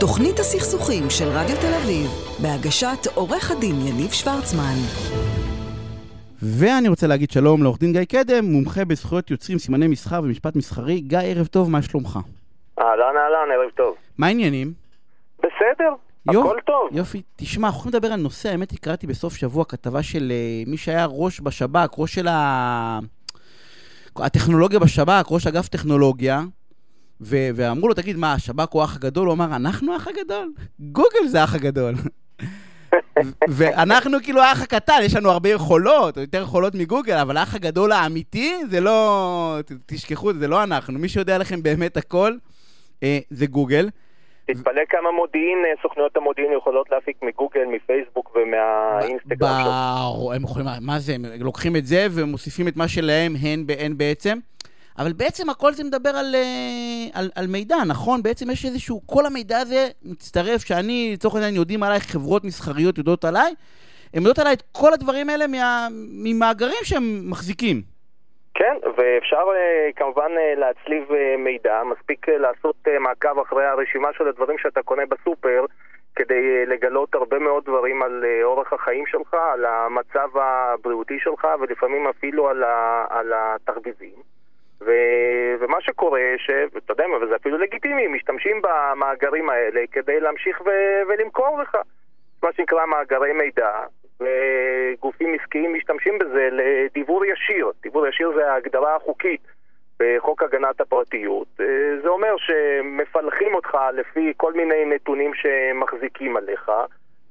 תוכנית הסכסוכים של רדיו תל אביב, בהגשת עורך הדין יניב שוורצמן. ואני רוצה להגיד שלום לעורך דין גיא קדם, מומחה בזכויות יוצרים, סימני מסחר ומשפט מסחרי. גיא, ערב טוב, מה שלומך? אהלן, אהלן, ערב טוב. מה העניינים? בסדר, יופ- הכל טוב. יופי. תשמע, אנחנו יכולים לדבר על נושא, האמת היא, קראתי בסוף שבוע כתבה של אה, מי שהיה ראש בשב"כ, ראש של ה... הטכנולוגיה בשב"כ, ראש אגף טכנולוגיה, ו- ואמרו לו, תגיד, מה, השב"כ הוא האח הגדול? הוא אמר, אנחנו האח הגדול? גוגל זה האח הגדול. ואנחנו כאילו האח הקטן, יש לנו הרבה יכולות, יותר יכולות מגוגל, אבל האח הגדול האמיתי זה לא... תשכחו, זה לא אנחנו. מי שיודע לכם באמת הכל, אה, זה גוגל. תתפלא כמה מודיעין אה, סוכנויות המודיעין יכולות להפיק מגוגל, מפייסבוק ומהאינסטגרם שלו. ברור, הם יכולים, מה זה, הם לוקחים את זה ומוסיפים את מה שלהם הן הן בעצם. אבל בעצם הכל זה מדבר על, אה, על, על מידע, נכון? בעצם יש איזשהו, כל המידע הזה מצטרף, שאני, לצורך העניין, יודעים עליי, חברות מסחריות יודעות עליי, הן יודעות עליי את כל הדברים האלה מה, ממאגרים שהם מחזיקים. כן, ואפשר אה, כמובן אה, להצליב מידע, מספיק לעשות מעקב אחרי הרשימה של הדברים שאתה קונה בסופר כדי לגלות הרבה מאוד דברים על אורח החיים שלך, על המצב הבריאותי שלך ולפעמים אפילו על, ה, על התחביבים. ו... ומה שקורה, שאתה יודע מה, וזה אפילו לגיטימי, משתמשים במאגרים האלה כדי להמשיך ו... ולמכור לך. מה שנקרא מאגרי מידע, וגופים עסקיים משתמשים בזה לדיוור ישיר. דיוור ישיר זה ההגדרה החוקית בחוק הגנת הפרטיות. אה, זה אומר שמפלחים אותך לפי כל מיני נתונים שמחזיקים עליך,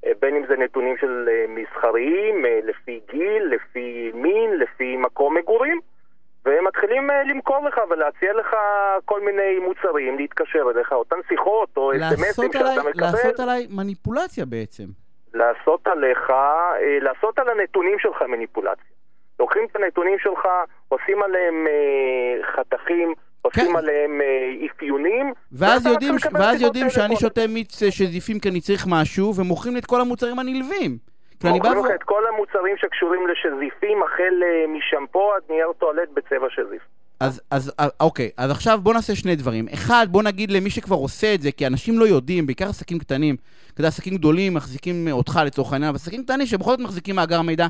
אה, בין אם זה נתונים של אה, מסחריים, לפי גיל, לפי מין, לפי מקום מגורים. והם מתחילים אה, למכור לך ולהציע לך כל מיני מוצרים, להתקשר אליך, אותן שיחות או אסמסים שאתה מקבל. לעשות עליי מניפולציה בעצם. לעשות עליך, אה, לעשות על הנתונים שלך מניפולציה. לוקחים את הנתונים שלך, עושים עליהם אה, חתכים, עושים כן. עליהם אפיונים, ואז יודעים, ואז יודעים שאני. שותה מיץ שזיפים כי אני צריך משהו, ומוכרים לי את כל המוצרים הנלווים. כאילו, אני בא מוכרים ו... את כל המוצרים שקשורים לשזיפים, החל אה, משמפו עד נייר טואלט בצבע שזיף. אז, אז אה, אוקיי, אז עכשיו בוא נעשה שני דברים. אחד, בוא נגיד למי שכבר עושה את זה, כי אנשים לא יודעים, בעיקר עסקים קטנים, אתה יודע, עסקים גדולים מחזיקים אותך לצורך העניין, אבל עסקים קטנים שבכל זאת מחזיקים מאגר מידע,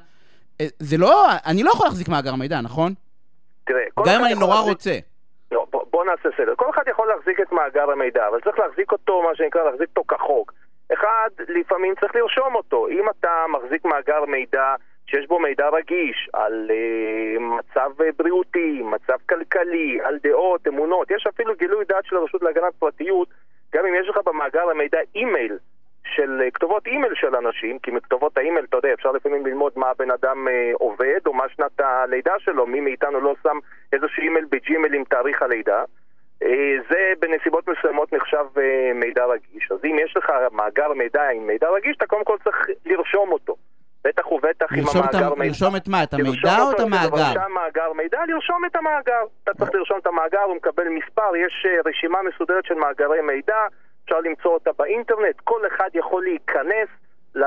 אה, זה לא, אני לא יכול להחזיק מאגר מידע, נכון? תראה, גם אם אני נורא להחזיק- רוצה. לא, בוא, בוא נעשה סדר. כל אחד יכול להחזיק את מאגר המידע, אבל צריך להחזיק אותו, מה שנקרא, להחזיק אותו כחוק. אחד, לפעמים צריך לרשום אותו. אם אתה מחזיק מאגר מידע שיש בו מידע רגיש על אה, מצב בריאותי, מצב כלכלי, על דעות, אמונות, יש אפילו גילוי דעת של הרשות להגנת פרטיות, גם אם יש לך במאגר המידע אימייל של אה, כתובות אימייל של אנשים, כי מכתובות האימייל, אתה יודע, אפשר לפעמים ללמוד מה הבן אדם אה, עובד, או מה שנת הלידה שלו, מי מאיתנו לא שם איזשהו אימייל בג'ימייל עם תאריך הלידה. אה, זה בנסיבות מסוימות נחשב אה, מידע רגיש. אז אם יש לך מאגר מידע עם מידע רגיש, אתה קודם כל צריך לרשום אותו. בטח ובטח עם את, המאגר ה... מידע. לרשום את מה? את המידע או את אותו, המאגר? לרשום מאגר מידע, לרשום את המאגר. אתה צריך לרשום את המאגר, הוא מקבל מספר, יש אה, רשימה מסודרת של מאגרי מידע, אפשר למצוא אותה באינטרנט, כל אחד יכול להיכנס ל-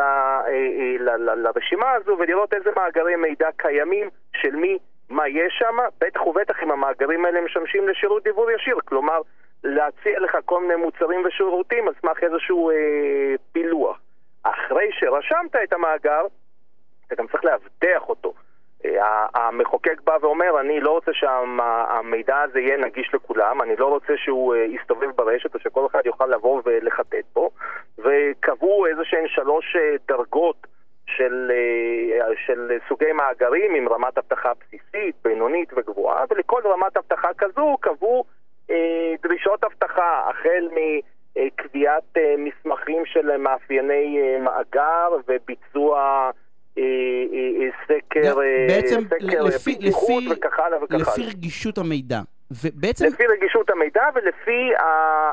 ל- ל- לרשימה הזו ולראות איזה מאגרי מידע קיימים, של מי, מה יש שם, בטח ובטח אם המאגרים האלה משמשים לשירות דיוור ישיר, כלומר להציע לך כל מיני מוצרים ושירותים על סמך איזשהו אה, פילוח. אחרי שרשמת את המאגר, אתה גם צריך לאבטח אותו. אה, המחוקק בא ואומר, אני לא רוצה שהמידע הזה יהיה נגיש לכולם, אני לא רוצה שהוא אה, יסתובב ברשת או שכל אחד יוכל לבוא ולחטט בו, וקבעו איזה שהן שלוש אה, דרגות של, אה, של סוגי מאגרים עם רמת אבטחה בסיסית, בינונית וגבוהה, ולכל רמת אבטחה כזו קבעו אה, דרישות אבטחה, החל מקביעת אה, מסמכים של מאפייני אה, מאגר וביצוע אה, אה, אה, סקר, בעצם סקר לפי, בטיחות לפי, וכך הלאה וכך לפי הלאה. רגישות המידע. ובעצם, לפי רגישות המידע ולפי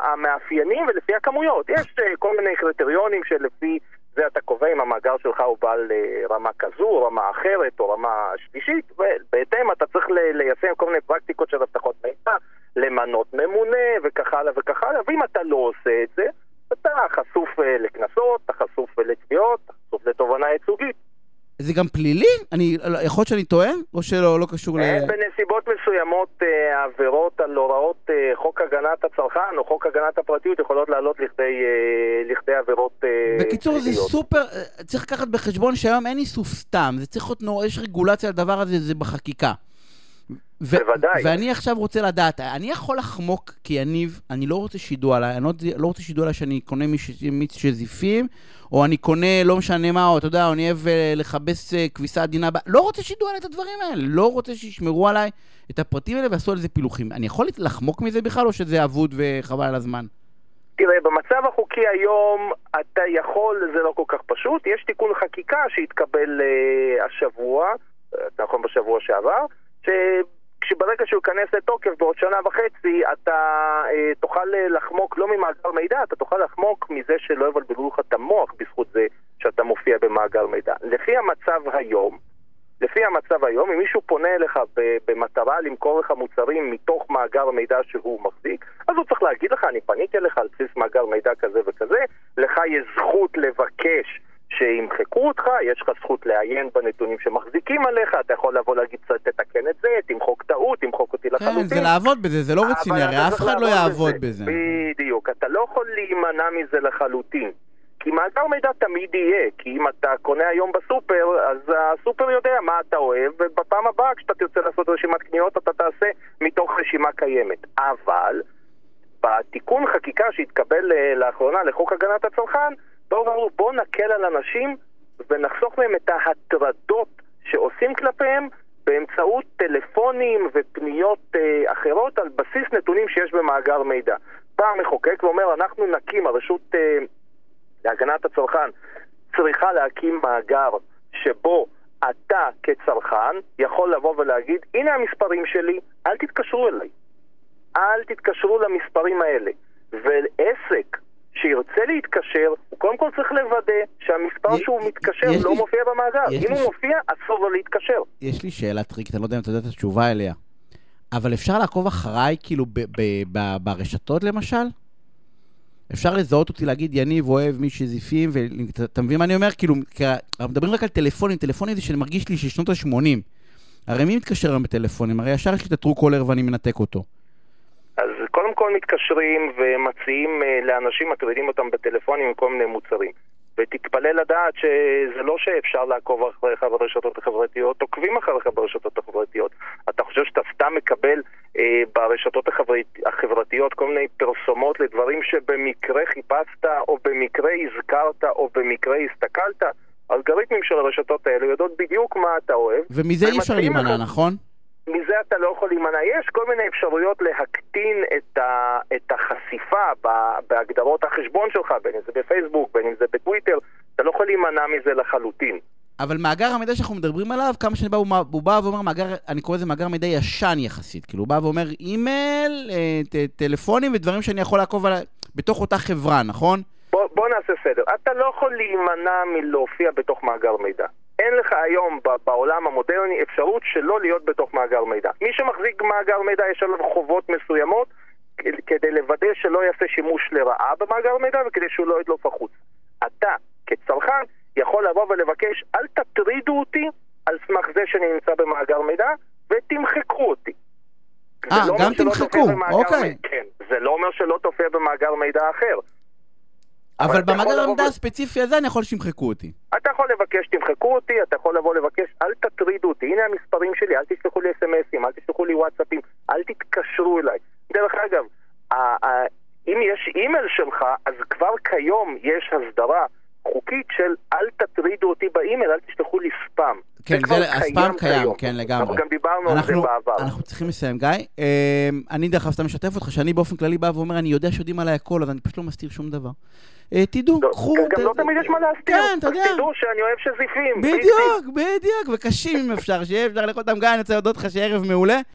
המאפיינים ולפי הכמויות. יש כל מיני קריטריונים שלפי זה אתה קובע אם המאגר שלך הוא בעל אה, רמה כזו, רמה אחרת או רמה שלישית, ובהתאם אתה צריך ליישם כל מיני פרקטיקות של הבטחות מידע, למנות ממונה וכך הלאה וכך הלאה, ואם אתה לא עושה את זה, אתה חשוף אה, לקנסות, אתה חשוף אה, לתביעות, אתה חשוף לתובענה ייצוגית. זה גם פלילי? אני, יכול להיות שאני טועה? או שלא לא קשור ל... אה, בנסיבות מסוימות אה, העבירות על הוראות אה, חוק הגנת הצרכן או חוק הגנת הפרטיות יכולות לעלות לכדי, לכדי עבירות אה, בקיצור, זה פליליות. סופר, אה, צריך לקחת בחשבון שהיום אין איסוף סתם, זה צריך להיות נורא, יש רגולציה לדבר הזה, זה בחקיקה. ו- בוודאי. ואני עכשיו רוצה לדעת, אני יכול לחמוק כיניב, אני לא רוצה שידעו עליי, אני לא, לא רוצה שידעו עליי שאני קונה מיש- מיץ שזיפים, או אני קונה לא משנה מה, או אתה יודע, אני אוהב אה, לכבס אה, כביסה עדינה, לא רוצה שידעו עליי את הדברים האלה, לא רוצה שישמרו עליי את הפרטים האלה ויעשו על זה פילוחים. אני יכול לחמוק מזה בכלל, או שזה אבוד וחבל על הזמן? תראה, במצב החוקי היום אתה יכול, זה לא כל כך פשוט, יש תיקון חקיקה שהתקבל אה, השבוע, נכון בשבוע שעבר, שברגע שהוא ייכנס לתוקף בעוד שנה וחצי, אתה אה, תוכל אה, לחמוק לא ממאגר מידע, אתה תוכל לחמוק מזה שלא יבלבלו לך את המוח בזכות זה שאתה מופיע במאגר מידע. לפי המצב היום, לפי המצב היום, אם מישהו פונה אליך במטרה למכור לך מוצרים מתוך מאגר מידע שהוא מחזיק, אז הוא צריך להגיד לך, אני פניתי אליך על בסיס מאגר מידע כזה וכזה, לך יש זכות לבקש שימחקו אותך, יש לך זכות לעיין בנתונים שמחזיקים עליך, אתה יכול לבוא להגיד, תתקן זה, תמחוק טעות, תמחוק אותי לחלוטין. כן, זה לעבוד בזה, זה לא רציני, הרי אף אחד לא יעבוד בזה. בדיוק, אתה לא יכול להימנע מזה לחלוטין. כי מאגר מידע תמיד יהיה, כי אם אתה קונה היום בסופר, אז הסופר יודע מה אתה אוהב, ובפעם הבאה כשאתה תרצה לעשות רשימת קניות אתה תעשה מתוך רשימה קיימת. אבל בתיקון חקיקה שהתקבל אה, לאחרונה לחוק הגנת הצרכן, באו ואמרו בואו נקל על אנשים ונחסוך מהם את ההטרדות שעושים כלפיהם באמצעות טלפונים ופניות אה, אחרות על בסיס נתונים שיש במאגר מידע. בא המחוקק ואומר אנחנו נקים, הרשות אה, להגנת הצרכן צריכה להקים מאגר שבו אתה כצרכן יכול לבוא ולהגיד הנה המספרים שלי, אל תתקשרו אליי. אל תתקשרו למספרים האלה. ועסק שירצה להתקשר, הוא קודם כל צריך לוודא שהמספר שהוא מתקשר לא לי- מופיע במאגר. אם הוא ש- מופיע, אסור לו להתקשר. יש לי שאלה טריקית, אני לא יודע אם אתה יודע את התשובה אליה. אבל אפשר לעקוב אחריי, כאילו, ברשתות למשל? אפשר לזהות אותי, להגיד, יניב אוהב מי שזיפים, ואתה מבין מה אני אומר? כאילו, אנחנו מדברים רק על טלפונים, טלפונים זה שמרגיש לי של שנות ה-80. הרי מי מתקשר היום בטלפונים? הרי ישר יש לי את הטרו קולר ואני מנתק אותו. קודם כל מתקשרים ומציעים אה, לאנשים, מטרידים אותם בטלפונים עם כל מיני מוצרים. ותתפלא לדעת שזה לא שאפשר לעקוב אחריך ברשתות החברתיות, עוקבים אחריך ברשתות החברתיות. אתה חושב שאתה סתם מקבל אה, ברשתות החברית, החברתיות כל מיני פרסומות לדברים שבמקרה חיפשת, או במקרה הזכרת, או במקרה הסתכלת? האלגוריתמים של הרשתות האלה יודעות בדיוק מה אתה אוהב. ומזה אי אפשר להימנע, נכון? מזה אתה לא יכול להימנע. יש כל מיני אפשרויות להקטין את, ה, את החשיפה בהגדרות החשבון שלך, בין אם זה בפייסבוק, בין אם זה בטוויטר, אתה לא יכול להימנע מזה לחלוטין. אבל מאגר המידע שאנחנו מדברים עליו, כמה שאני בא, הוא, הוא בא ואומר, מאגר, אני קורא לזה מאגר מידע ישן יחסית. כאילו, הוא בא ואומר אימייל, אה, ט, טלפונים ודברים שאני יכול לעקוב עליהם בתוך אותה חברה, נכון? בוא, בוא נעשה סדר. אתה לא יכול להימנע מלהופיע בתוך מאגר מידע. אין לך היום בעולם המודרני אפשרות שלא להיות בתוך מאגר מידע. מי שמחזיק מאגר מידע יש עליו חובות מסוימות כדי לוודא שלא יעשה שימוש לרעה במאגר מידע וכדי שהוא לא ידלוף החוץ. אתה, כצרכן, יכול לבוא ולבקש אל תטרידו אותי על סמך זה שאני נמצא במאגר מידע ותמחקו אותי. אה, לא גם תמחקו, אוקיי. כן, זה לא אומר שלא תופיע במאגר מידע אחר. אבל אבל במאגר המידע הספציפי הזה אני יכול שימחקו אותי. לבקש, תמחקו אותי, אתה יכול לבוא לבקש, אל תטרידו אותי, הנה המספרים שלי, אל תשלחו לי אס.אם.אסים, אל תשלחו לי וואטסאפים, אל תתקשרו אליי. דרך אגב, אם יש אימייל שלך, אז כבר כיום יש הסדרה חוקית של אל תטרידו אותי באימייל, אל תשלחו לי ספאם. כן, כבר זה, הספאם קיים, כיום. כן, לגמרי. אנחנו גם דיברנו על זה אנחנו, בעבר. אנחנו צריכים לסיים, גיא. אה, אני דרך אגב סתם משתף אותך, שאני באופן כללי בא ואומר, אני יודע שיודעים עליי הכל, אז אני פשוט לא מסתיר שום דבר. אה, תדעו, לא, קחו... גם לא תמיד יש מה להסתיר. כן, אתה יודע. אז תדעו שאני אוהב שזיפים. בדיוק, בדיוק, וקשים אם אפשר, שיהיה אפשר לאכול אותם. גיא, אני רוצה להודות לך שיהיה ערב מעולה.